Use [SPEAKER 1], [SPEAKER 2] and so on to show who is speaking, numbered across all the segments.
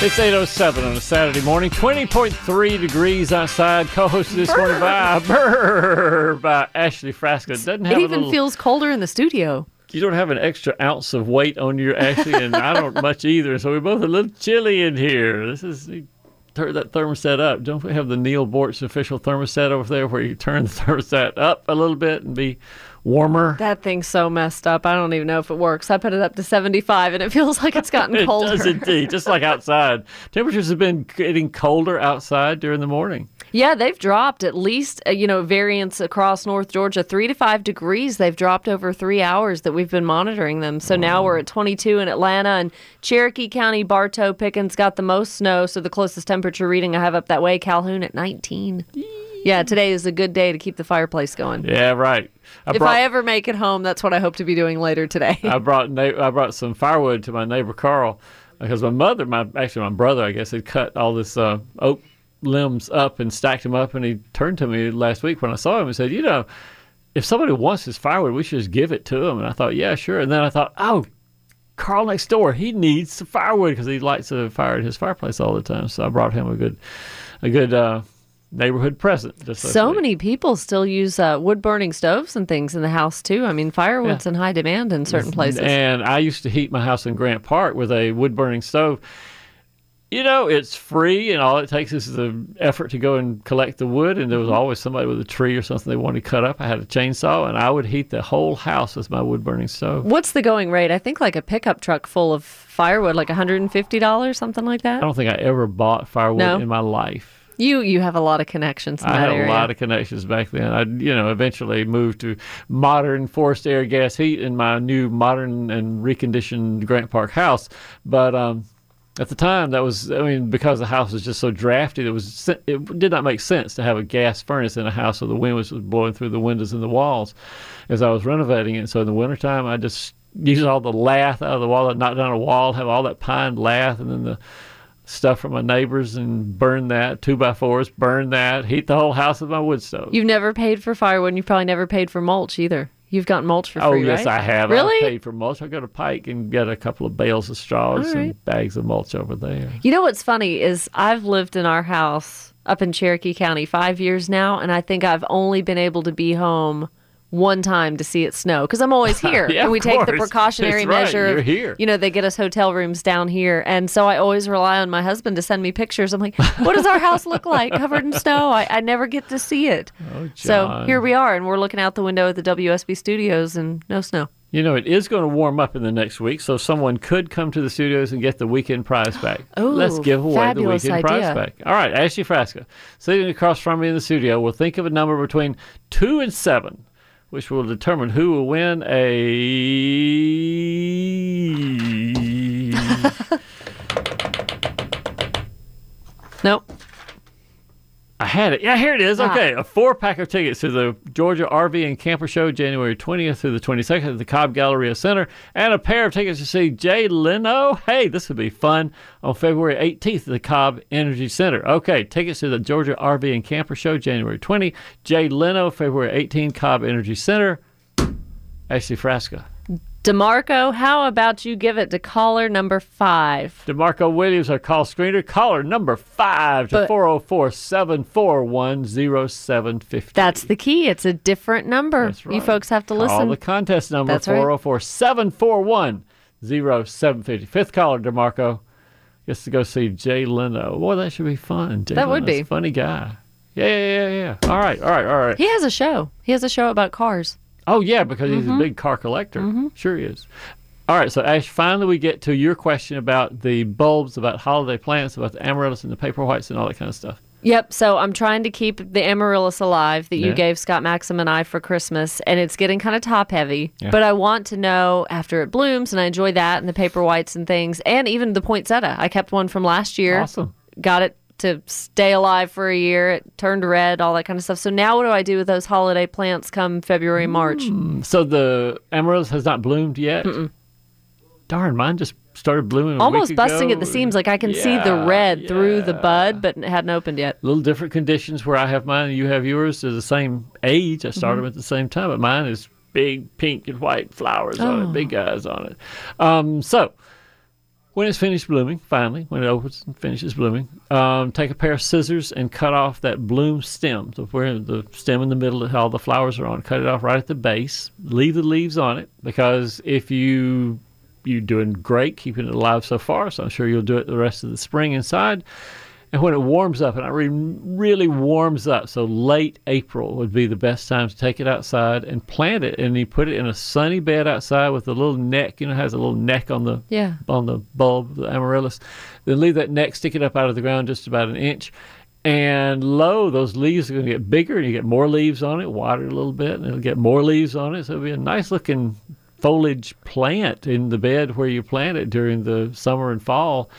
[SPEAKER 1] It's 8.07 on a Saturday morning. 20.3 degrees outside. Co-hosted this morning by, brr, by Ashley Frasca. Doesn't have
[SPEAKER 2] It even
[SPEAKER 1] little,
[SPEAKER 2] feels colder in the studio.
[SPEAKER 1] You don't have an extra ounce of weight on your Ashley, and I don't much either. So we're both a little chilly in here. This is... Turn that thermostat up. Don't we have the Neal Boortz official thermostat over there where you turn the thermostat up a little bit and be warmer?
[SPEAKER 2] That thing's so messed up. I don't even know if it works. I put it up to 75 and it feels like it's gotten
[SPEAKER 1] It
[SPEAKER 2] colder.
[SPEAKER 1] does indeed, just like outside. Temperatures have been getting colder outside during the morning.
[SPEAKER 2] Yeah, they've dropped at least, uh, you know, variants across North Georgia, three to five degrees. They've dropped over three hours that we've been monitoring them. So now we're at 22 in Atlanta and Cherokee County, Bartow, Pickens got the most snow. So the closest temperature reading I have up that way, Calhoun at 19. Yeah, today is a good day to keep the fireplace going.
[SPEAKER 1] Yeah, right. I
[SPEAKER 2] If I ever make it home, that's what I hope to be doing later today.
[SPEAKER 1] I brought na- I brought some firewood to my neighbor Carl because my mother, my actually my brother, I guess, had cut all this uh, oak limbs up and stacked them up, and he turned to me last week when I saw him and said, "You know, if somebody wants this firewood, we should just give it to him." And I thought, "Yeah, sure." And then I thought, "Oh." Carl next door, he needs some firewood because he lights a fire at his fireplace all the time. So I brought him a good, a good uh, neighborhood present. Just
[SPEAKER 2] So many people still use uh, wood burning stoves and things in the house too. I mean, firewood's in high demand in certain places.
[SPEAKER 1] And I used to heat my house in Grant Park with a wood burning stove. You know, it's free, and all it takes is the effort to go and collect the wood. And there was always somebody with a tree or something they wanted to cut up. I had a chainsaw, and I would heat the whole house with my wood burning stove.
[SPEAKER 2] What's the going rate? I think like a pickup truck full of firewood, like $150, something like that.
[SPEAKER 1] I don't think I ever bought firewood
[SPEAKER 2] No?
[SPEAKER 1] in my life.
[SPEAKER 2] You you have a lot of connections
[SPEAKER 1] I had
[SPEAKER 2] area.
[SPEAKER 1] a lot of connections back then. I, you know, eventually moved to modern forced air gas heat in my new modern and reconditioned Grant Park house. But um, at the time, that was, I mean, because the house was just so drafty, it was it did not make sense to have a gas furnace in a house where the wind was blowing through the windows and the walls as I was renovating it. So in the wintertime, I just used all the lath out of the wall, knocked down a wall, have all that pine lath, and then the stuff from my neighbors and burn that two by fours, burn that, heat the whole house with my wood stove.
[SPEAKER 2] You've never paid for firewood, and you've probably never paid for mulch either. You've gotten mulch for
[SPEAKER 1] oh,
[SPEAKER 2] free.
[SPEAKER 1] Oh yes,
[SPEAKER 2] right?
[SPEAKER 1] I have.
[SPEAKER 2] Really?
[SPEAKER 1] I paid for mulch. I go to Pike and get a couple of bales of straws
[SPEAKER 2] All
[SPEAKER 1] and bags of mulch over there.
[SPEAKER 2] You know what's funny is I've lived in our house up in Cherokee County five years now, and I think I've only been able to be home one time to see it snow because I'm always here,
[SPEAKER 1] Yeah,
[SPEAKER 2] and we
[SPEAKER 1] of
[SPEAKER 2] take the precautionary
[SPEAKER 1] That's right.
[SPEAKER 2] measure.
[SPEAKER 1] You're here.
[SPEAKER 2] You know, they get us hotel rooms down here, and so I always rely on my husband to send me pictures. I'm like, what does our house look like covered in snow? I, I never get to see it.
[SPEAKER 1] Oh,
[SPEAKER 2] So here we are, and we're looking out the window at the WSB studios, and no snow.
[SPEAKER 1] You know, it is going to warm up in the next week, so someone could come to the studios and get the weekend prize back.
[SPEAKER 2] Oh,
[SPEAKER 1] Let's give away the weekend prize back. All right, Ashley Frasca, sitting across from me in the studio, will think of a number between two and seven, which will determine who will win a.
[SPEAKER 2] Nope.
[SPEAKER 1] Had it. Yeah, here it is.
[SPEAKER 2] Ah.
[SPEAKER 1] Okay, a four pack of tickets to the Georgia RV and Camper Show, January 20th through the 22nd at the Cobb Galleria Center, and a pair of tickets to see Jay Leno. Hey, this would be fun on February 18th at the Cobb Energy Center. Okay, tickets to the Georgia RV and Camper Show, January 20. Jay Leno, February 18, Cobb Energy Center. Ashley Frasca.
[SPEAKER 2] DeMarco, how about you give it to caller number five?
[SPEAKER 1] DeMarco Williams, our call screener. Caller number five to 404 741 0750.
[SPEAKER 2] That's the key. It's a different number.
[SPEAKER 1] That's
[SPEAKER 2] You folks have to
[SPEAKER 1] Call
[SPEAKER 2] listen.
[SPEAKER 1] the contest number
[SPEAKER 2] That's
[SPEAKER 1] 404 741 0750. Fifth caller, DeMarco, gets to go see Jay Leno. Boy, that should be fun. Jay
[SPEAKER 2] That would be.
[SPEAKER 1] a funny guy. Yeah, yeah, yeah, yeah. All right, all right, all right.
[SPEAKER 2] he has a show. He has a show about cars.
[SPEAKER 1] Oh, yeah, because he's
[SPEAKER 2] Mm-hmm.
[SPEAKER 1] a big car collector. Sure he is. All right, so Ash, finally we get to your question about the bulbs, about holiday plants, about the amaryllis and the paper whites and all that kind of stuff.
[SPEAKER 2] Yep. So I'm trying to keep the amaryllis alive that you
[SPEAKER 1] Yeah.
[SPEAKER 2] gave Scott Maxim and I for Christmas, and it's getting kind of top heavy.
[SPEAKER 1] Yeah.
[SPEAKER 2] But I want to know after it blooms, and I enjoy that and the paper whites and things, and even the poinsettia. I kept one from last year.
[SPEAKER 1] Awesome.
[SPEAKER 2] Got it to stay alive for a year. It turned red, all that kind of stuff. So now what do I do with those holiday plants come February, March?
[SPEAKER 1] So the amaryllis has not bloomed yet. Darn, mine just started blooming. a
[SPEAKER 2] Almost busting
[SPEAKER 1] ago.
[SPEAKER 2] at the seams. Like I can see the
[SPEAKER 1] Yeah,
[SPEAKER 2] red through the bud, but it hadn't opened yet.
[SPEAKER 1] little different conditions where I have mine and you have yours. They're the same age. I
[SPEAKER 2] Mm-hmm.
[SPEAKER 1] started them at the same time, but mine is big pink and white flowers on
[SPEAKER 2] Oh.
[SPEAKER 1] it, big guys on it. Um, so when it's finished blooming, finally, when it opens and finishes blooming, um, take a pair of scissors and cut off that bloom stem, so where the stem in the middle that all the flowers are on. Cut it off right at the base. Leave the leaves on it because if you you're doing great keeping it alive so far, so I'm sure you'll do it the rest of the spring inside. And when it warms up, and it re- really warms up, so late April would be the best time to take it outside and plant it. And you put it in a sunny bed outside with a little neck, you know, it has a little neck on the
[SPEAKER 2] Yeah.
[SPEAKER 1] on the bulb, the amaryllis. Then leave that neck, stick it up out of the ground just about an inch. And lo, those leaves are going to get bigger, and you get more leaves on it. Water it a little bit, and it'll get more leaves on it. So it'll be a nice looking foliage plant in the bed where you plant it during the summer and fall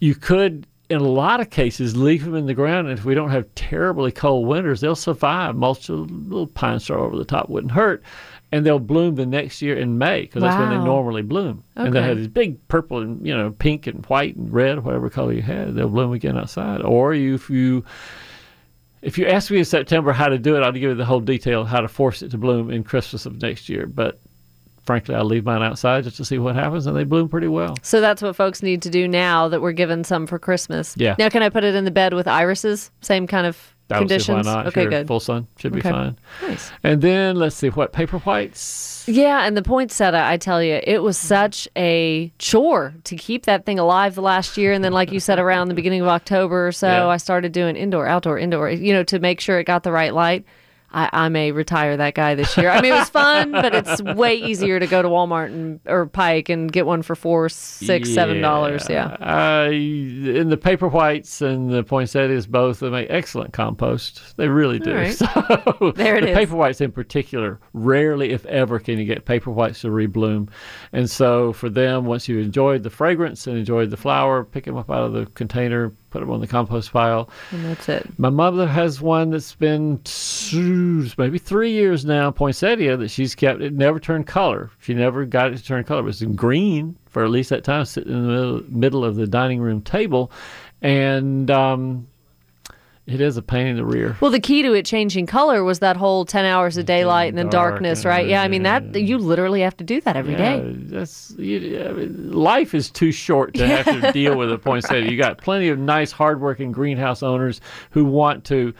[SPEAKER 1] you could in a lot of cases leave them in the ground and if we don't have terribly cold winters they'll survive. Mulch a little pine straw over the top wouldn't hurt and they'll bloom the next year in may because that's when they normally bloom. And they have these big purple and you know pink and white and red whatever color you had they'll bloom again outside. Or you, if you if you ask me in september how to do it i'll give you the whole detail of how to force it to bloom in christmas of next year. But frankly i'll leave mine outside just to see what happens and they bloom pretty well
[SPEAKER 2] So that's what folks need to do now that we're given some for Christmas.
[SPEAKER 1] Yeah.
[SPEAKER 2] Now, can I put it in the bed with irises? Same kind of
[SPEAKER 1] I
[SPEAKER 2] conditions.
[SPEAKER 1] why not?
[SPEAKER 2] Okay,
[SPEAKER 1] Sure.
[SPEAKER 2] good.
[SPEAKER 1] Full sun should be
[SPEAKER 2] Okay.
[SPEAKER 1] fine.
[SPEAKER 2] Nice.
[SPEAKER 1] And then let's see what paper whites.
[SPEAKER 2] Yeah, and the poinsettia, I tell you, it was such a chore to keep that thing alive the last year. And then, like you said, around the beginning of October or so,
[SPEAKER 1] Yeah.
[SPEAKER 2] I started doing indoor, outdoor, indoor, you know, to make sure it got the right light. I, I may retire that guy this year. I mean, it was fun, but it's way easier to go to Walmart and or Pike and get one for four, six, seven dollars. Yeah.
[SPEAKER 1] Uh, in the paper whites and the poinsettias both they make excellent compost. They really do.
[SPEAKER 2] Right.
[SPEAKER 1] So
[SPEAKER 2] There it
[SPEAKER 1] the
[SPEAKER 2] is.
[SPEAKER 1] paper whites in particular, rarely if ever can you get paper whites to rebloom. And so for them, once you enjoyed the fragrance and enjoyed the flower, pick them up out of the container, put them on the compost pile.
[SPEAKER 2] And that's it.
[SPEAKER 1] My mother has one that's been two, maybe three years now, poinsettia, that she's kept. It never turned color. She never got it to turn color. It was in green for at least that time, sitting in the middle, middle of the dining room table. And um, it is a pain in the rear.
[SPEAKER 2] Well, the key to it changing color was that whole 10 hours of daylight and then
[SPEAKER 1] dark
[SPEAKER 2] darkness,
[SPEAKER 1] and
[SPEAKER 2] right? Yeah, I mean, that you literally have to do that every day.
[SPEAKER 1] Yeah, that's you, I mean, life is too short to have to deal with a poinsettia. You got plenty of nice, hardworking greenhouse owners who want to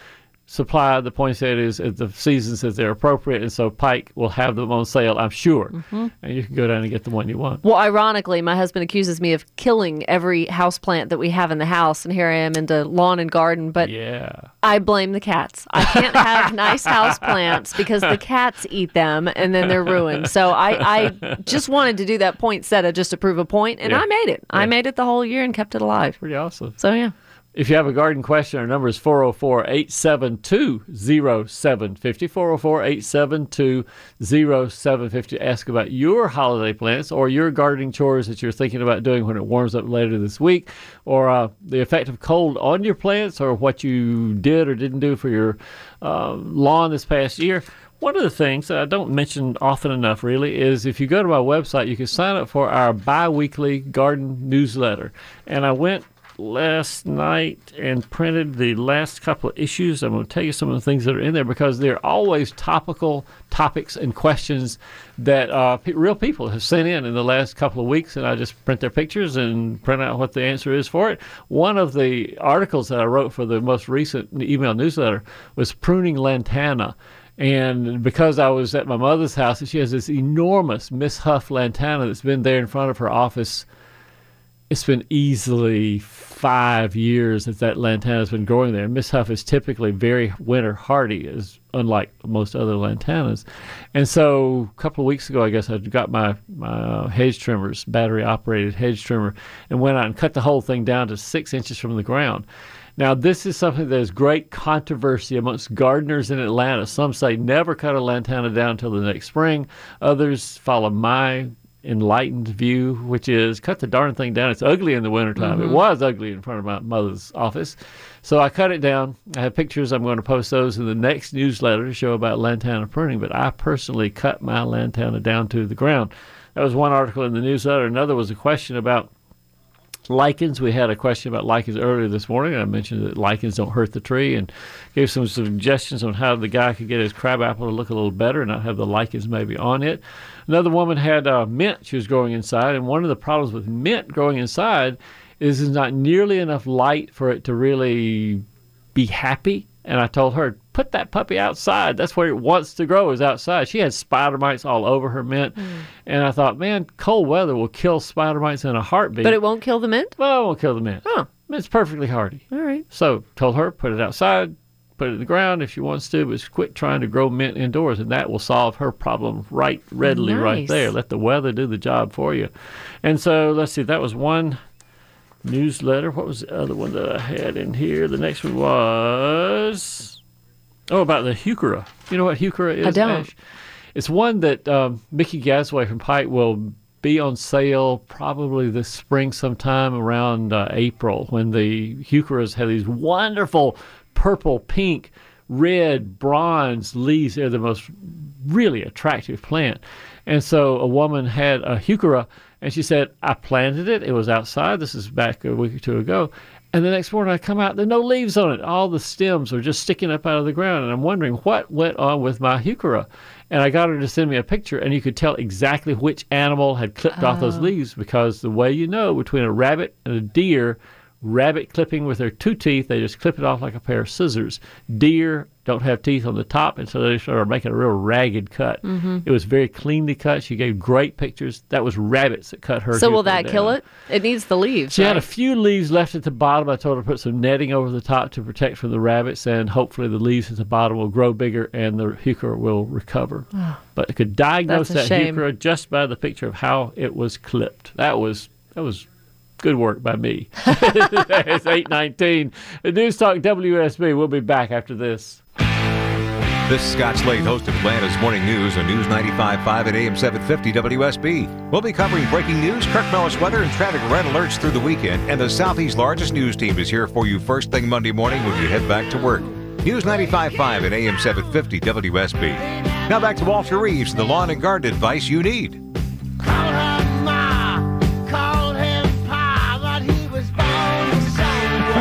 [SPEAKER 1] supply the poinsettias at the seasons that they're appropriate, and so Pike will have them on sale, I'm sure,
[SPEAKER 2] Mm-hmm.
[SPEAKER 1] and you can go down and get the one you want.
[SPEAKER 2] Well, ironically, my husband accuses me of killing every house plant that we have in the house, and here I am into lawn and garden. But
[SPEAKER 1] Yeah,
[SPEAKER 2] I blame the cats. I can't have nice house plants because the cats eat them and then they're ruined. So I, I just wanted to do that poinsettia just to prove a point, and
[SPEAKER 1] Yeah.
[SPEAKER 2] I made it. I made it the whole year and kept it alive.
[SPEAKER 1] pretty awesome.
[SPEAKER 2] So yeah.
[SPEAKER 1] If you have a garden question, our number is 404 872 0750. 404 872 0750. Ask about your holiday plants or your gardening chores that you're thinking about doing when it warms up later this week, or uh, the effect of cold on your plants, or what you did or didn't do for your uh, lawn this past year. One of the things that I don't mention often enough, really, is if you go to my website, you can sign up for our bi weekly garden newsletter. And I went last night and printed the last couple of issues. I'm going to tell you some of the things that are in there because they're always topical topics and questions that uh, real people have sent in in the last couple of weeks, and I just print their pictures and print out what the answer is for it. One of the articles that I wrote for the most recent email newsletter was pruning lantana. And because I was at my mother's house, and she has this enormous Miss Huff lantana that's been there in front of her office it's been easily five years that that lantana has been growing there. Miss Huff is typically very winter hardy, as unlike most other lantanas. And so a couple of weeks ago, I guess I got my my uh, hedge trimmers, battery operated hedge trimmer, and went out and cut the whole thing down to six inches from the ground. Now, this is something that is great controversy amongst gardeners in Atlanta. Some say never cut a lantana down until the next spring. Others follow my enlightened view, which is cut the darn thing down. It's ugly in the wintertime. It mm-hmm. was ugly in front of my mother's office. So I cut it down. I have pictures. I'm going to post those in the next newsletter to show about lantana pruning. But I personally cut my lantana down to the ground. That was one article in the newsletter. Another was a question about lichens. We had a question about lichens earlier this morning. I mentioned that lichens don't hurt the tree and gave some suggestions on how the guy could get his crabapple to look a little better and not have the lichens maybe on it. Another woman had uh, mint she was growing inside, and one of the problems with mint growing inside is there's not nearly enough light for it to really be happy. And I told her, put that puppy outside. That's where it wants to grow is outside. She had spider mites all over her mint. Hmm. And I thought, man, cold weather will kill spider mites in a heartbeat.
[SPEAKER 2] But it won't kill the mint?
[SPEAKER 1] well, it won't kill the mint.
[SPEAKER 2] Oh,
[SPEAKER 1] It's perfectly hardy.
[SPEAKER 2] all right.
[SPEAKER 1] So told her, put it outside, put it in the ground if she wants to, but quit trying to grow mint indoors, and that will solve her problem right readily right there. Let the weather do the job for you. And so let's see, that was one newsletter. What was the other one that I had in here? The next one was oh about the heuchera. You know what heuchera is?
[SPEAKER 2] I don't.
[SPEAKER 1] Ash? It's one that um, Mickey Gasway from Pike will be on sale probably this spring sometime around uh, April when the heucheras have these wonderful purple, pink, red, bronze leaves. They're the most really attractive plant. And so a woman had a heuchera and she said, I planted it. It was outside. This is back a week or two ago. And the next morning I come out, there are no leaves on it. All the stems are just sticking up out of the ground. And I'm wondering what went on with my heuchera. And I got her to send me a picture, and you could tell exactly which animal had clipped off those oh. leaves because the way you know between a rabbit and a deer, rabbit clipping with their two teeth, they just clip it off like a pair of scissors. Deer don't have teeth on the top, and so they started making a real ragged cut.
[SPEAKER 2] Mm-hmm.
[SPEAKER 1] It was very cleanly cut. She gave great pictures. That was rabbits that cut her.
[SPEAKER 2] So will that kill it? It needs the leaves.
[SPEAKER 1] She had a few leaves left at the bottom. I told her to put some netting over the top to protect from the rabbits, and hopefully the leaves at the bottom will grow bigger and the heuchera will recover. but I could diagnose that
[SPEAKER 2] shame.
[SPEAKER 1] heuchera just by the picture of how it was clipped. That was that was good work by me. it's eight nineteen. News Talk WSB. We'll be back after this.
[SPEAKER 3] This is Scott Slade, host of Atlanta's Morning News on News 95.5 at AM 750 WSB. We'll be covering breaking news, Kirk Mellish weather, and traffic red alerts through the weekend. And the Southeast's largest news team is here for you first thing Monday morning when you head back to work. News 95.5 at AM 750 WSB. Now back to Walter Reeves, the lawn and garden advice you need.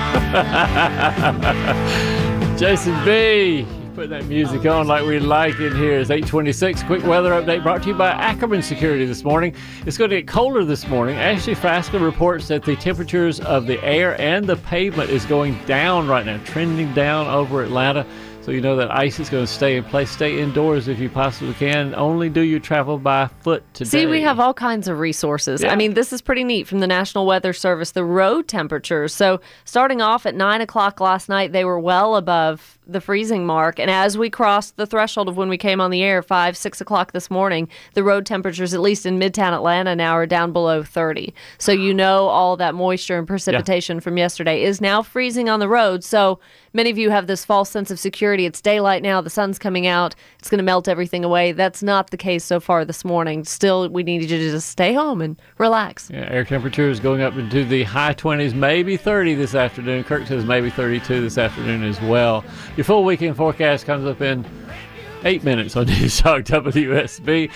[SPEAKER 1] Jason B. Put that music on like we like it here. It's 826. Quick weather update brought to you by Ackerman Security this morning. It's going to get colder this morning. Ashley Frasca reports that the temperatures of the air and the pavement is going down right now, trending down over Atlanta. So you know that ice is going to stay in place. Stay indoors if you possibly can. Only do your travel by foot today.
[SPEAKER 2] See, we have all kinds of resources.
[SPEAKER 1] Yeah.
[SPEAKER 2] I mean, this is pretty neat from the National Weather Service. The road temperatures. So, starting off at nine o'clock last night, they were well above the freezing mark. And as we crossed the threshold of when we came on the air, five, six o'clock this morning, the road temperatures, at least in Midtown Atlanta, now are down below 30. So, you know, all that moisture and precipitation from yesterday is now freezing on the road. So, many of you have this false sense of security. It's daylight now, the sun's coming out, it's going to melt everything away. That's not the case so far this morning. Still, we need you to just stay home and relax.
[SPEAKER 1] Yeah, air temperature is going up into the high 20s, maybe 30 this afternoon. Kirk says maybe 32 this afternoon as well. Your full weekend forecast comes up in eight minutes on News Talk WSB.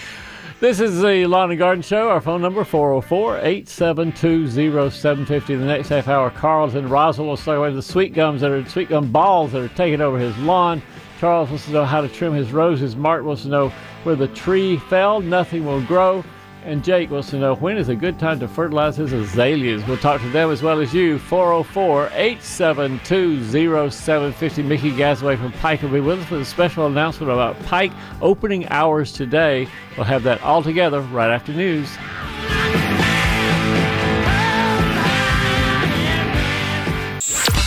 [SPEAKER 1] This is the Lawn and Garden Show. Our phone number 404 872 0750. The next half hour, Carl's in Roswell will start with the sweet gums that are sweet gum balls that are taking over his lawn. Charles wants to know how to trim his roses. Mark wants to know where the tree fell, nothing will grow. And Jake wants to know when is a good time to fertilize his azaleas. We'll talk to them as well as you. 404 872 0750. Mickey Gasaway from Pike will be with us with a special announcement about Pike opening hours today. We'll have that all together right after news.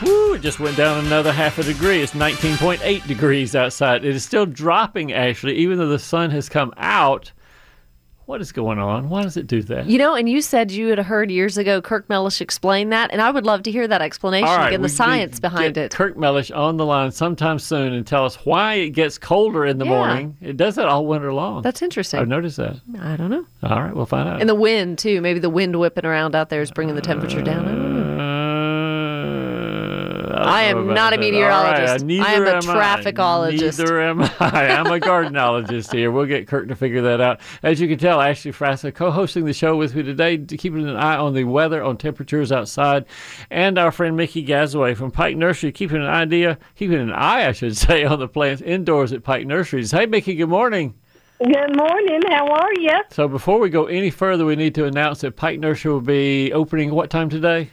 [SPEAKER 1] Whew, it just went down another half a degree. It's 19.8 degrees outside. It is still dropping, actually, even though the sun has come out. What is going on? Why does it do that?
[SPEAKER 2] You know, and you said you had heard years ago Kirk Mellish explain that, and I would love to hear that explanation
[SPEAKER 1] All right,
[SPEAKER 2] and the science behind it.
[SPEAKER 1] Kirk Mellish on the line sometime soon and tell us why it gets colder in the
[SPEAKER 2] Yeah.
[SPEAKER 1] morning. It does that all winter long.
[SPEAKER 2] That's interesting.
[SPEAKER 1] I've noticed that.
[SPEAKER 2] I don't know.
[SPEAKER 1] All right, we'll find out.
[SPEAKER 2] And the wind too. Maybe the wind whipping around out there is bringing the temperature down. I don't know.
[SPEAKER 1] Uh,
[SPEAKER 2] I am
[SPEAKER 1] don't
[SPEAKER 2] a
[SPEAKER 1] that.
[SPEAKER 2] meteorologist.
[SPEAKER 1] All right, neither
[SPEAKER 2] I am a
[SPEAKER 1] I.
[SPEAKER 2] trafficologist.
[SPEAKER 1] Neither am I. I'm a gardenologist here. We'll get Kirk to figure that out. As you can tell, Ashley Frasca co-hosting the show with me today, keeping an eye on the weather, on temperatures outside, and our friend Mickey Gazaway from Pike Nursery, keeping an idea, keeping an eye, I should say, on the plants indoors at Pike Nurseries. Hey, Mickey. Good morning.
[SPEAKER 4] Good morning. How are you?
[SPEAKER 1] So before we go any further, we need to announce that Pike Nursery will be opening what time today?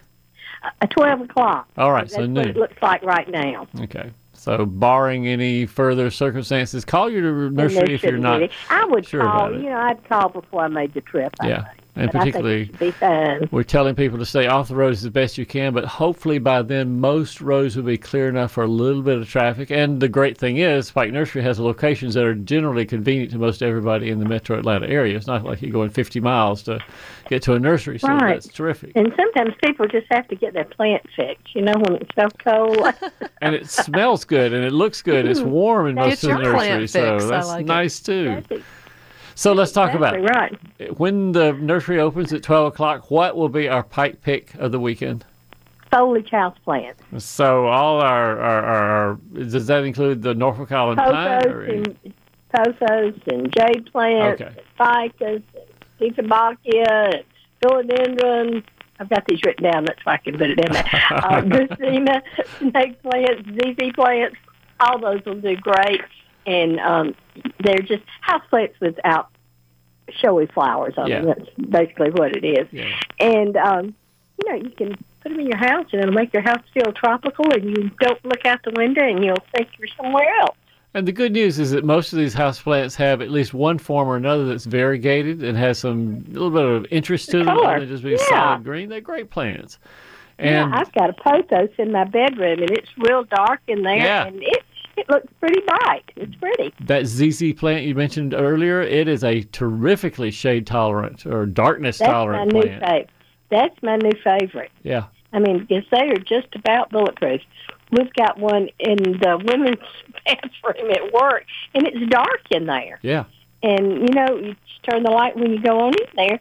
[SPEAKER 4] Uh, Twelve o'clock.
[SPEAKER 1] All right,
[SPEAKER 4] That's
[SPEAKER 1] so
[SPEAKER 4] what
[SPEAKER 1] noon.
[SPEAKER 4] it looks like right now.
[SPEAKER 1] Okay. So, barring any further circumstances, call your nursery if you're not.
[SPEAKER 4] I would
[SPEAKER 1] sure
[SPEAKER 4] call. You know, I'd call before I made the trip. I
[SPEAKER 1] Yeah,
[SPEAKER 4] think.
[SPEAKER 1] And
[SPEAKER 4] But I think
[SPEAKER 1] particularly-
[SPEAKER 4] it should be fine.
[SPEAKER 1] We're telling people to stay off the roads as best you can, but hopefully by then most roads will be clear enough for a little bit of traffic. And the great thing is, Pike Nursery has locations that are generally convenient to most everybody in the metro Atlanta area. It's not like you're going 50 miles to get to a nursery, so
[SPEAKER 4] Right.
[SPEAKER 1] that's terrific.
[SPEAKER 4] And sometimes people just have to get their plant fixed. You know, when it's so cold.
[SPEAKER 1] And it smells good and it looks good. It's mm-hmm. warm in most of the
[SPEAKER 2] your plant
[SPEAKER 1] nurseries, so that's
[SPEAKER 2] like it.
[SPEAKER 1] nice too.
[SPEAKER 4] That's
[SPEAKER 1] So let's talk about
[SPEAKER 4] exactly right.
[SPEAKER 1] when the nursery opens at 12 o'clock, what will be our pike pick of the weekend?
[SPEAKER 4] Foliage house plants,
[SPEAKER 1] So all our, our, our, our does that include the Norfolk Island pine?
[SPEAKER 4] pothos and pothos and jade plants,
[SPEAKER 1] Okay.
[SPEAKER 4] ficus, and philodendron. I've got these written down. That's why I can put it in there. Uh, snake plants, ZZ plants. All those will do great, and um, they're just house plants without showy flowers on them. That's basically what it is.
[SPEAKER 1] Yeah.
[SPEAKER 4] And um, you know, you can put them in your house, and it'll make your house feel tropical. And you don't look out the window, and you'll think you're somewhere else.
[SPEAKER 1] And the good news is that most of these houseplants have at least one form or another that's variegated and has some little bit of interest to them other than just being
[SPEAKER 4] Yeah.
[SPEAKER 1] solid green. They're great plants. And
[SPEAKER 4] yeah, I've got a pothos in my bedroom, and it's real dark in there,
[SPEAKER 1] Yeah.
[SPEAKER 4] and it it looks pretty bright. It's pretty.
[SPEAKER 1] that ZZ plant you mentioned earlier, it is a terrifically shade tolerant or darkness
[SPEAKER 4] That's my
[SPEAKER 1] tolerant
[SPEAKER 4] new
[SPEAKER 1] plant.
[SPEAKER 4] favorite. That's my new favorite.
[SPEAKER 1] Yeah.
[SPEAKER 4] I mean, because they are just about bulletproof. We've got one in the women's bathroom at work, and it's dark in there.
[SPEAKER 1] Yeah.
[SPEAKER 4] And you know, you turn the light when you go on in there,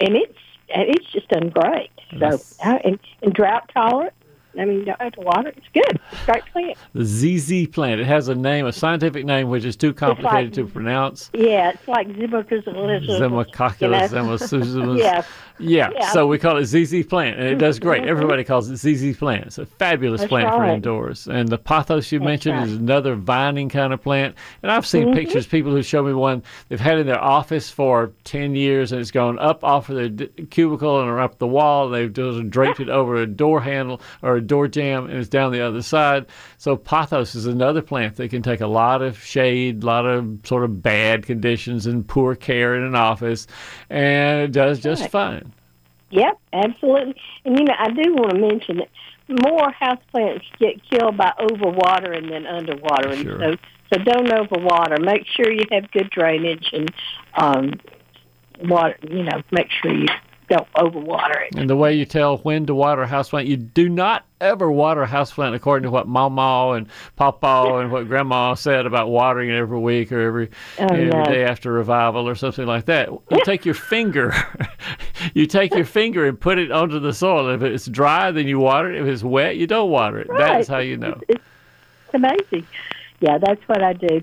[SPEAKER 4] and it's and it's just done great. So uh, and, and drought tolerant. I mean, you don't have to water. It's good. It's a great plant.
[SPEAKER 1] The ZZ plant. It has a name, a scientific name, which is too complicated to pronounce.
[SPEAKER 4] Yeah, it's like Zimmer's
[SPEAKER 1] Zimmacoculus, Zimmasusmus.
[SPEAKER 4] Yeah.
[SPEAKER 1] Yeah,
[SPEAKER 4] Yeah.
[SPEAKER 1] so we call it ZZ plant, and it does great. Everybody calls it ZZ plant. It's a fabulous
[SPEAKER 4] That's
[SPEAKER 1] plant for
[SPEAKER 4] right.
[SPEAKER 1] indoors. And the pothos you mentioned
[SPEAKER 4] right.
[SPEAKER 1] is another vining kind of plant. And I've seen mm-hmm. pictures, people who show me one they've had in their office for 10 years, and it's gone up off of their d- cubicle and up the wall, and they've just draped it over a door handle or a door jamb, and it's down the other side. So pothos is another plant that can take a lot of shade, a lot of sort of bad conditions and poor care in an office, and it does just
[SPEAKER 4] Right.
[SPEAKER 1] fine.
[SPEAKER 4] Yep, absolutely. And you know, I do want to mention that more houseplants get killed by overwatering than underwatering.
[SPEAKER 1] Sure.
[SPEAKER 4] So, so don't overwater. Make sure you have good drainage and um, water. You know, make sure you don't overwater it.
[SPEAKER 1] And the way you tell when to water a houseplant, you do not ever water a houseplant according to what Mama and Papa and what Grandma said about watering it every week or every,
[SPEAKER 4] Oh,
[SPEAKER 1] every
[SPEAKER 4] no.
[SPEAKER 1] day after revival or something like that. You take your finger, you take your finger and put it onto the soil. If it's dry, then you water it. If it's wet, you don't water it. That's how you know.
[SPEAKER 4] It's amazing. Yeah, that's what I do.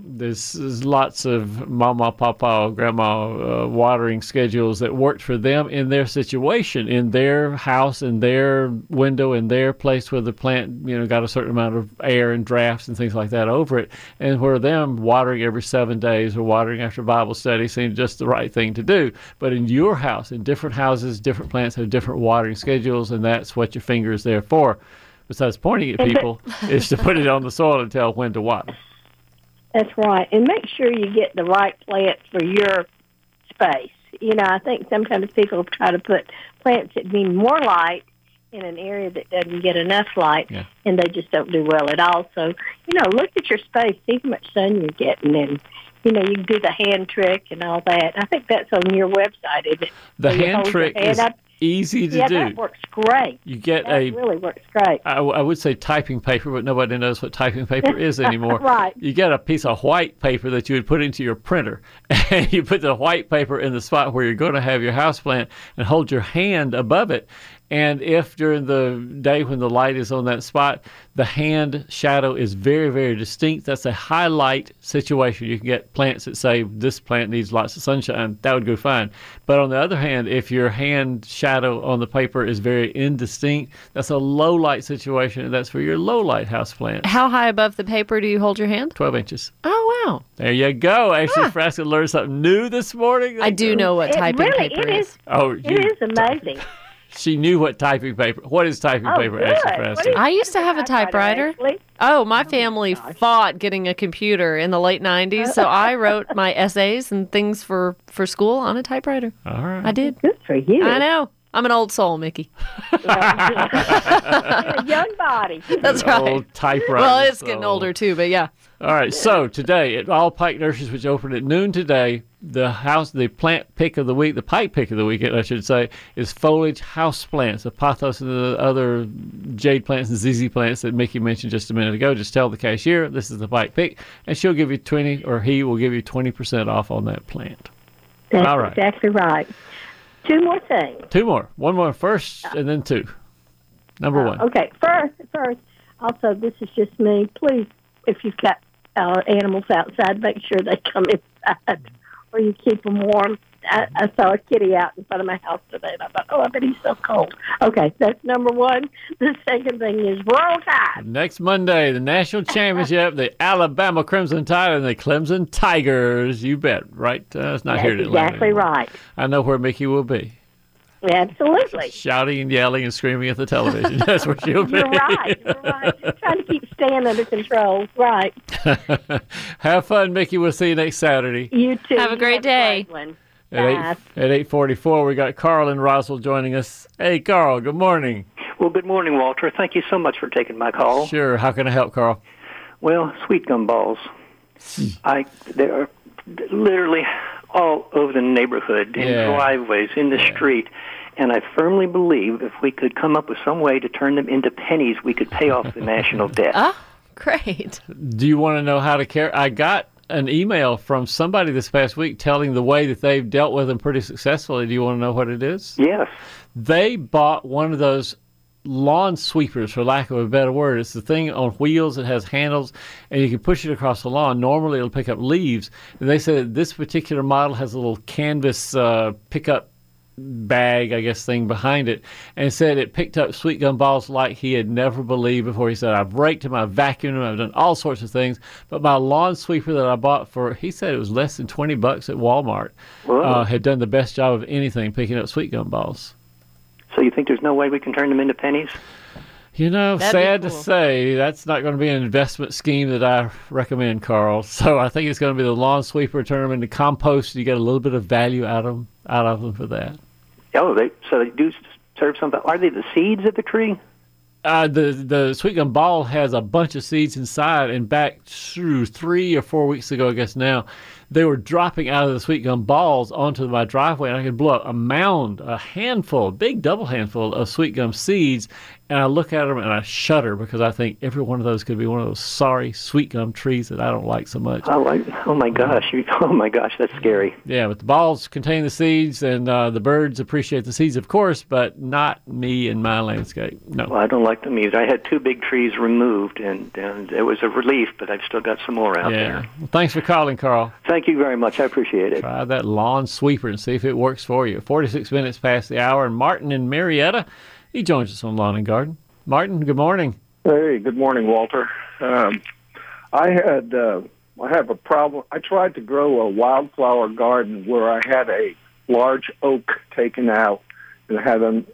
[SPEAKER 1] There's, there's lots of mama, papa, or grandma uh, watering schedules that worked for them in their situation, in their house, in their window, in their place where the plant, you know, got a certain amount of air and drafts and things like that over it. And where them watering every seven days or watering after Bible study seemed just the right thing to do. But in your house, in different houses, different plants have different watering schedules, and that's what your finger is there for. Besides pointing at people, is to put it on the soil and tell when to water.
[SPEAKER 4] That's right. And make sure you get the right plant for your space. You know, I think sometimes people try to put plants that need more light in an area that doesn't get enough light,
[SPEAKER 1] Yeah.
[SPEAKER 4] and they just don't do well at all. So, you know, look at your space, see how much sun you're getting, and you know, you can do the hand trick and all that. I think that's on your website, isn't it?
[SPEAKER 1] The
[SPEAKER 4] you
[SPEAKER 1] hand trick is
[SPEAKER 4] up.
[SPEAKER 1] Easy to
[SPEAKER 4] yeah,
[SPEAKER 1] do.
[SPEAKER 4] that works great.
[SPEAKER 1] You get
[SPEAKER 4] That
[SPEAKER 1] a
[SPEAKER 4] really works great.
[SPEAKER 1] I, I would say typing paper, but nobody knows what typing paper is anymore.
[SPEAKER 4] Right.
[SPEAKER 1] You get a piece of white paper that you would put into your printer, and you put the white paper in the spot where you're going to have your house plant, and hold your hand above it. And if during the day when the light is on that spot, the hand shadow is very, very distinct, that's a highlight situation. You can get plants that say this plant needs lots of sunshine. That would go fine. But on the other hand, if your hand shadow on the paper is very indistinct, that's a low light situation, and that's for your low light house plant.
[SPEAKER 2] How high above the paper do you hold your hand?
[SPEAKER 1] 12 inches.
[SPEAKER 2] Oh, wow.
[SPEAKER 1] There you go. Ashley ah. Frasca learned something new this morning.
[SPEAKER 2] I do know what
[SPEAKER 4] It
[SPEAKER 2] typing
[SPEAKER 4] really,
[SPEAKER 2] paper
[SPEAKER 4] it
[SPEAKER 2] is.
[SPEAKER 4] is.
[SPEAKER 1] Oh,
[SPEAKER 4] It
[SPEAKER 1] you,
[SPEAKER 4] is amazing.
[SPEAKER 1] she knew what typing paper. What is typing
[SPEAKER 4] Oh,
[SPEAKER 1] paper,
[SPEAKER 4] good.
[SPEAKER 1] Ashley
[SPEAKER 4] What
[SPEAKER 1] Frasca?
[SPEAKER 2] I used to have a typewriter.
[SPEAKER 4] Oh,
[SPEAKER 2] oh, my family fought getting a computer in the late 90s, so I wrote my essays and things for, for school on a typewriter.
[SPEAKER 1] All right.
[SPEAKER 2] I did.
[SPEAKER 4] Good for you.
[SPEAKER 2] I know. I'm an old soul, Mickey.
[SPEAKER 4] a young body.
[SPEAKER 2] That's right.
[SPEAKER 1] Old typewriter.
[SPEAKER 2] Well, it's getting older too, but yeah.
[SPEAKER 1] All right. So today at all Pike Nurseries, which opened at noon today, the house, the plant pick of the week, the pike pick of the weekend, I should say, is foliage house plants, the pothos and the other jade plants and ZZ plants that Mickey mentioned just a minute ago. Just tell the cashier this is the pike pick, and she'll give you twenty, or he will give you twenty percent off on that plant.
[SPEAKER 4] That's
[SPEAKER 1] All right.
[SPEAKER 4] exactly right. Two more things.
[SPEAKER 1] Two more, one more first, uh, and then two. Number uh, one.
[SPEAKER 4] Okay, first, first. Also, this is just me. Please, if you've got uh, animals outside, make sure they come inside, or you keep them warm. I, I saw a kitty out in front of my house today, and I thought, oh, I bet he's so cold. Okay, that's number one. The second thing is Roll Tide.
[SPEAKER 1] Next Monday, the national championship, the Alabama Crimson Tide and the Clemson Tigers. You bet, right? Uh, it's not
[SPEAKER 4] That's
[SPEAKER 1] here Atlanta.
[SPEAKER 4] exactly right.
[SPEAKER 1] I know where Mickey will be.
[SPEAKER 4] Absolutely.
[SPEAKER 1] Shouting and yelling and screaming at the television. That's what she'll be.
[SPEAKER 4] You're right. You're right. Trying to keep Stan under control. Right.
[SPEAKER 1] Have fun, Mickey. We'll see you next Saturday.
[SPEAKER 4] You too.
[SPEAKER 2] Have a
[SPEAKER 4] You
[SPEAKER 2] great day.
[SPEAKER 4] great one.
[SPEAKER 1] At eight
[SPEAKER 4] Bye.
[SPEAKER 1] at eight forty four, we got Carl and Roswell joining us. Hey, Carl. Good morning.
[SPEAKER 5] Well, good morning, Walter. Thank you so much for taking my call.
[SPEAKER 1] Sure. How can I help, Carl?
[SPEAKER 5] Well, sweet gum balls. Hmm. I they are literally all over the neighborhood, in
[SPEAKER 1] Yeah.
[SPEAKER 5] driveways, in the street. And I firmly believe if we could come up with some way to turn them into pennies, we could pay off the national debt.
[SPEAKER 2] Oh, great.
[SPEAKER 1] Do you want to know how to care? I got an email from somebody this past week telling the way that they've dealt with them pretty successfully. Do you want to know what it is?
[SPEAKER 5] Yes.
[SPEAKER 1] They bought one of those lawn sweepers, for lack of a better word. It's the thing on wheels that has handles, and you can push it across the lawn. Normally, it'll pick up leaves. And they said this particular model has a little canvas uh, pickup bag, I guess, thing behind it, and said it picked up sweet gum balls like he had never believed before. He said, I've raked them, I've vacuumed them, I've done all sorts of things, but my lawn sweeper that I bought for, he said it was less than 20 bucks at Walmart, uh, had done the best job of anything picking up sweet gum balls.
[SPEAKER 5] So you think there's no way we can turn them into pennies?
[SPEAKER 1] You know,
[SPEAKER 2] That'd
[SPEAKER 1] sad
[SPEAKER 2] cool.
[SPEAKER 1] to say, that's not going to be an investment scheme that I recommend, Carl. So I think it's going to be the lawn sweeper, turn them into compost. You get a little bit of value out of them, out of them for that.
[SPEAKER 5] Oh, they so they do serve something. Are they the seeds of the tree?
[SPEAKER 1] Uh, the the sweet gum ball has a bunch of seeds inside, and back through three or four weeks ago, I guess now, they were dropping out of the sweet gum balls onto my driveway, and I could blow up a mound, a handful, a big double handful of sweet gum seeds, and I look at them and I shudder because I think every one of those could be one of those sorry sweet gum trees that I don't like so much.
[SPEAKER 5] Oh, I, oh my gosh! You, oh my gosh, that's scary.
[SPEAKER 1] Yeah, but the balls contain the seeds, and uh, the birds appreciate the seeds, of course, but not me and my landscape. No.
[SPEAKER 5] Well, I don't like them either. I had two big trees removed, and, and it was a relief, but I've still got some more out
[SPEAKER 1] Yeah.
[SPEAKER 5] there.
[SPEAKER 1] Well, thanks for calling, Carl.
[SPEAKER 5] Thank you very much. I appreciate it.
[SPEAKER 1] Try that lawn sweeper and see if it works for you. 46 minutes past the hour, and Martin in Marietta, he joins us on Lawn and Garden. Martin, good morning.
[SPEAKER 6] Hey, good morning, Walter. Um, I had uh, I have a problem. I tried to grow a wildflower garden where I had a large oak taken out and had a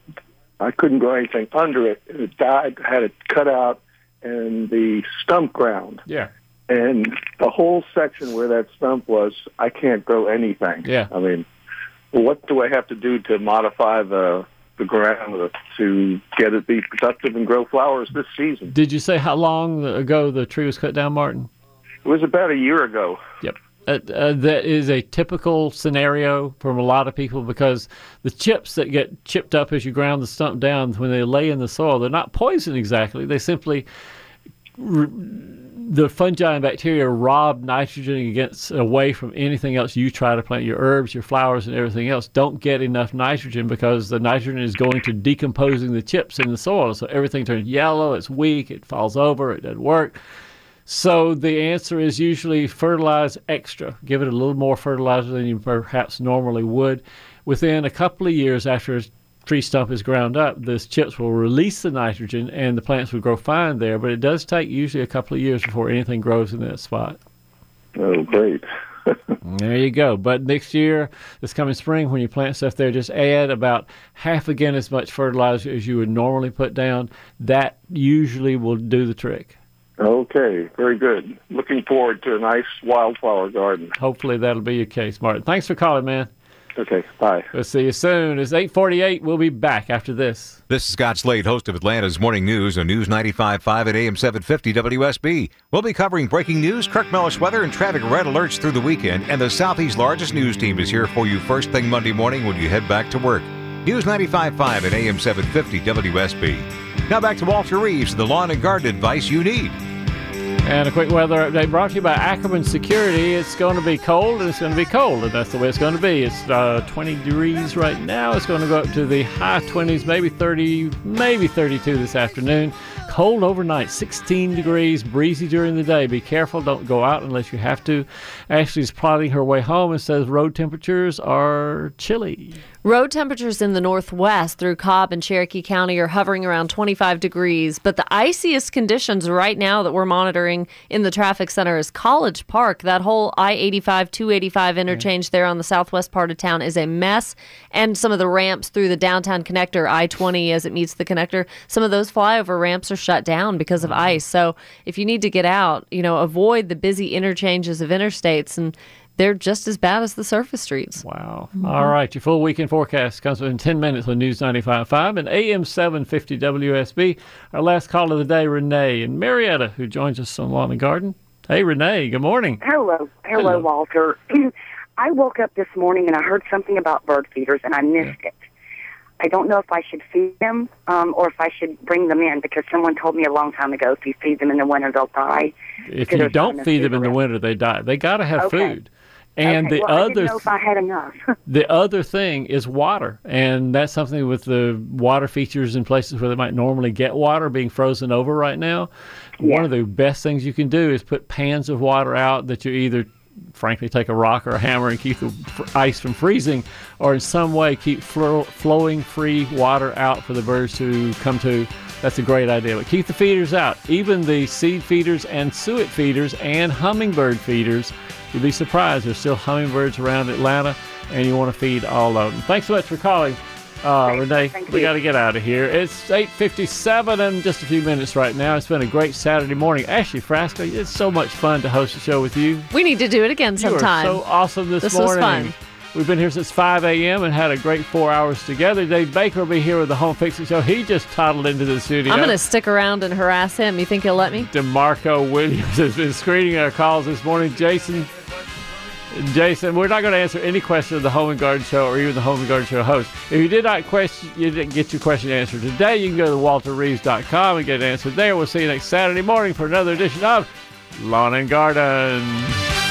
[SPEAKER 6] I couldn't grow anything under it. It died. Had it cut out and the stump ground.
[SPEAKER 1] Yeah.
[SPEAKER 6] And the whole section where that stump was, I can't grow anything.
[SPEAKER 1] Yeah.
[SPEAKER 6] I mean, what do I have to do to modify the the ground to get it be productive and grow flowers this season?
[SPEAKER 1] Did you say how long ago the tree was cut down, Martin?
[SPEAKER 6] It was about a year ago.
[SPEAKER 1] Yep. Uh, uh, that is a typical scenario from a lot of people because the chips that get chipped up as you ground the stump down when they lay in the soil, they're not poison exactly. They simply the fungi and bacteria rob nitrogen against away from anything else. You try to plant your herbs your flowers and everything else. Don't get enough nitrogen because the nitrogen is going to decomposing the chips in the soil. So everything turns yellow it's weak it falls over it doesn't work. So the answer is usually fertilize extra. Give it a little more fertilizer than you perhaps normally would. Within a couple of years after tree stump is ground up, the chips will release the nitrogen and the plants will grow fine there. But it does take usually a couple of years before anything grows in that spot.
[SPEAKER 6] Oh, great.
[SPEAKER 1] there you go. But next year, this coming spring, when you plant stuff there, just add about half again as much fertilizer as you would normally put down. That usually will do the trick.
[SPEAKER 6] Okay, very good. Looking forward to a nice wildflower garden.
[SPEAKER 1] Hopefully that'll be your case, Martin. Thanks for calling, man.
[SPEAKER 6] Okay, bye.
[SPEAKER 1] We'll see you soon. It's 848. We'll be back after this.
[SPEAKER 3] This is Scott Slade, host of Atlanta's Morning News on News 95.5 at AM 750 WSB. We'll be covering breaking news, Kirk Mellish weather, and traffic red alerts through the weekend. And the Southeast's largest news team is here for you first thing Monday morning when you head back to work. News 95.5 at AM 750 WSB. Now back to Walter Reeves, the lawn and garden advice you need.
[SPEAKER 1] And a quick weather update brought to you by Ackerman Security. It's going to be cold and it's going to be cold, and that's the way it's going to be. It's uh, 20 degrees right now. It's going to go up to the high 20s, maybe 30, maybe 32 this afternoon. Cold overnight, 16 degrees, breezy during the day. Be careful, don't go out unless you have to. Ashley's plotting her way home and says road temperatures are chilly.
[SPEAKER 2] Road temperatures in the northwest through Cobb and Cherokee County are hovering around 25 degrees, but the iciest conditions right now that we're monitoring in the traffic center is College Park. That whole I 85 285 interchange there on the southwest part of town is a mess, and some of the ramps through the downtown connector, I 20 as it meets the connector, some of those flyover ramps are shut down because of mm-hmm. ice. So if you need to get out, you know, avoid the busy interchanges of interstates and they're just as bad as the surface streets.
[SPEAKER 1] Wow. Mm-hmm. All right. Your full weekend forecast comes in 10 minutes on News 95.5 and AM 750 WSB. Our last call of the day, Renee and Marietta, who joins us on Lawn and Garden. Hey, Renee. Good morning.
[SPEAKER 7] Hello. Hello,
[SPEAKER 1] Hello.
[SPEAKER 7] Walter. I woke up this morning and I heard something about bird feeders and I missed it. I don't know if I should feed them um, or if I should bring them in because someone told me a long time ago if you feed them in the winter they'll die.
[SPEAKER 1] If you don't feed them in the winter, they die. They got to have
[SPEAKER 7] Okay.
[SPEAKER 1] food. And
[SPEAKER 7] okay,
[SPEAKER 1] the
[SPEAKER 7] well,
[SPEAKER 1] other
[SPEAKER 7] didn't know if I had enough.
[SPEAKER 1] the other thing is water, and that's something with the water features in places where they might normally get water being frozen over right now. One of the best things you can do is put pans of water out that you either, frankly, take a rock or a hammer and keep the f- ice from freezing, or in some way keep flo- flowing free water out for the birds to come to. That's a great idea. But keep the feeders out, even the seed feeders and suet feeders and hummingbird feeders. You'd be surprised. There's still hummingbirds around Atlanta, and you want to feed all of them. Thanks so much for calling, uh, Renee.
[SPEAKER 7] thank
[SPEAKER 1] we got to get out of here. It's 8:57 and just a few minutes right now. It's been a great Saturday morning. Ashley Frasca, it's so much fun to host a show with you.
[SPEAKER 2] We need to do it again sometime.
[SPEAKER 1] so awesome this,
[SPEAKER 2] This was fun.
[SPEAKER 1] We've been here since 5 a.m. and had a great four hours together. Dave Baker will be here with the Home Fixing Show. He just toddled into the studio.
[SPEAKER 2] I'm going to stick around and harass him. You think he'll let me?
[SPEAKER 1] DeMarco Williams has been screening our calls this morning. Jason, Jason, we're not going to answer any question of the Home and Garden Show or even the Home and Garden Show host. If you did not question, you didn't get your question answered today, you can go to walterreeves.com and get it answered there. We'll see you next Saturday morning for another edition of Lawn and Garden.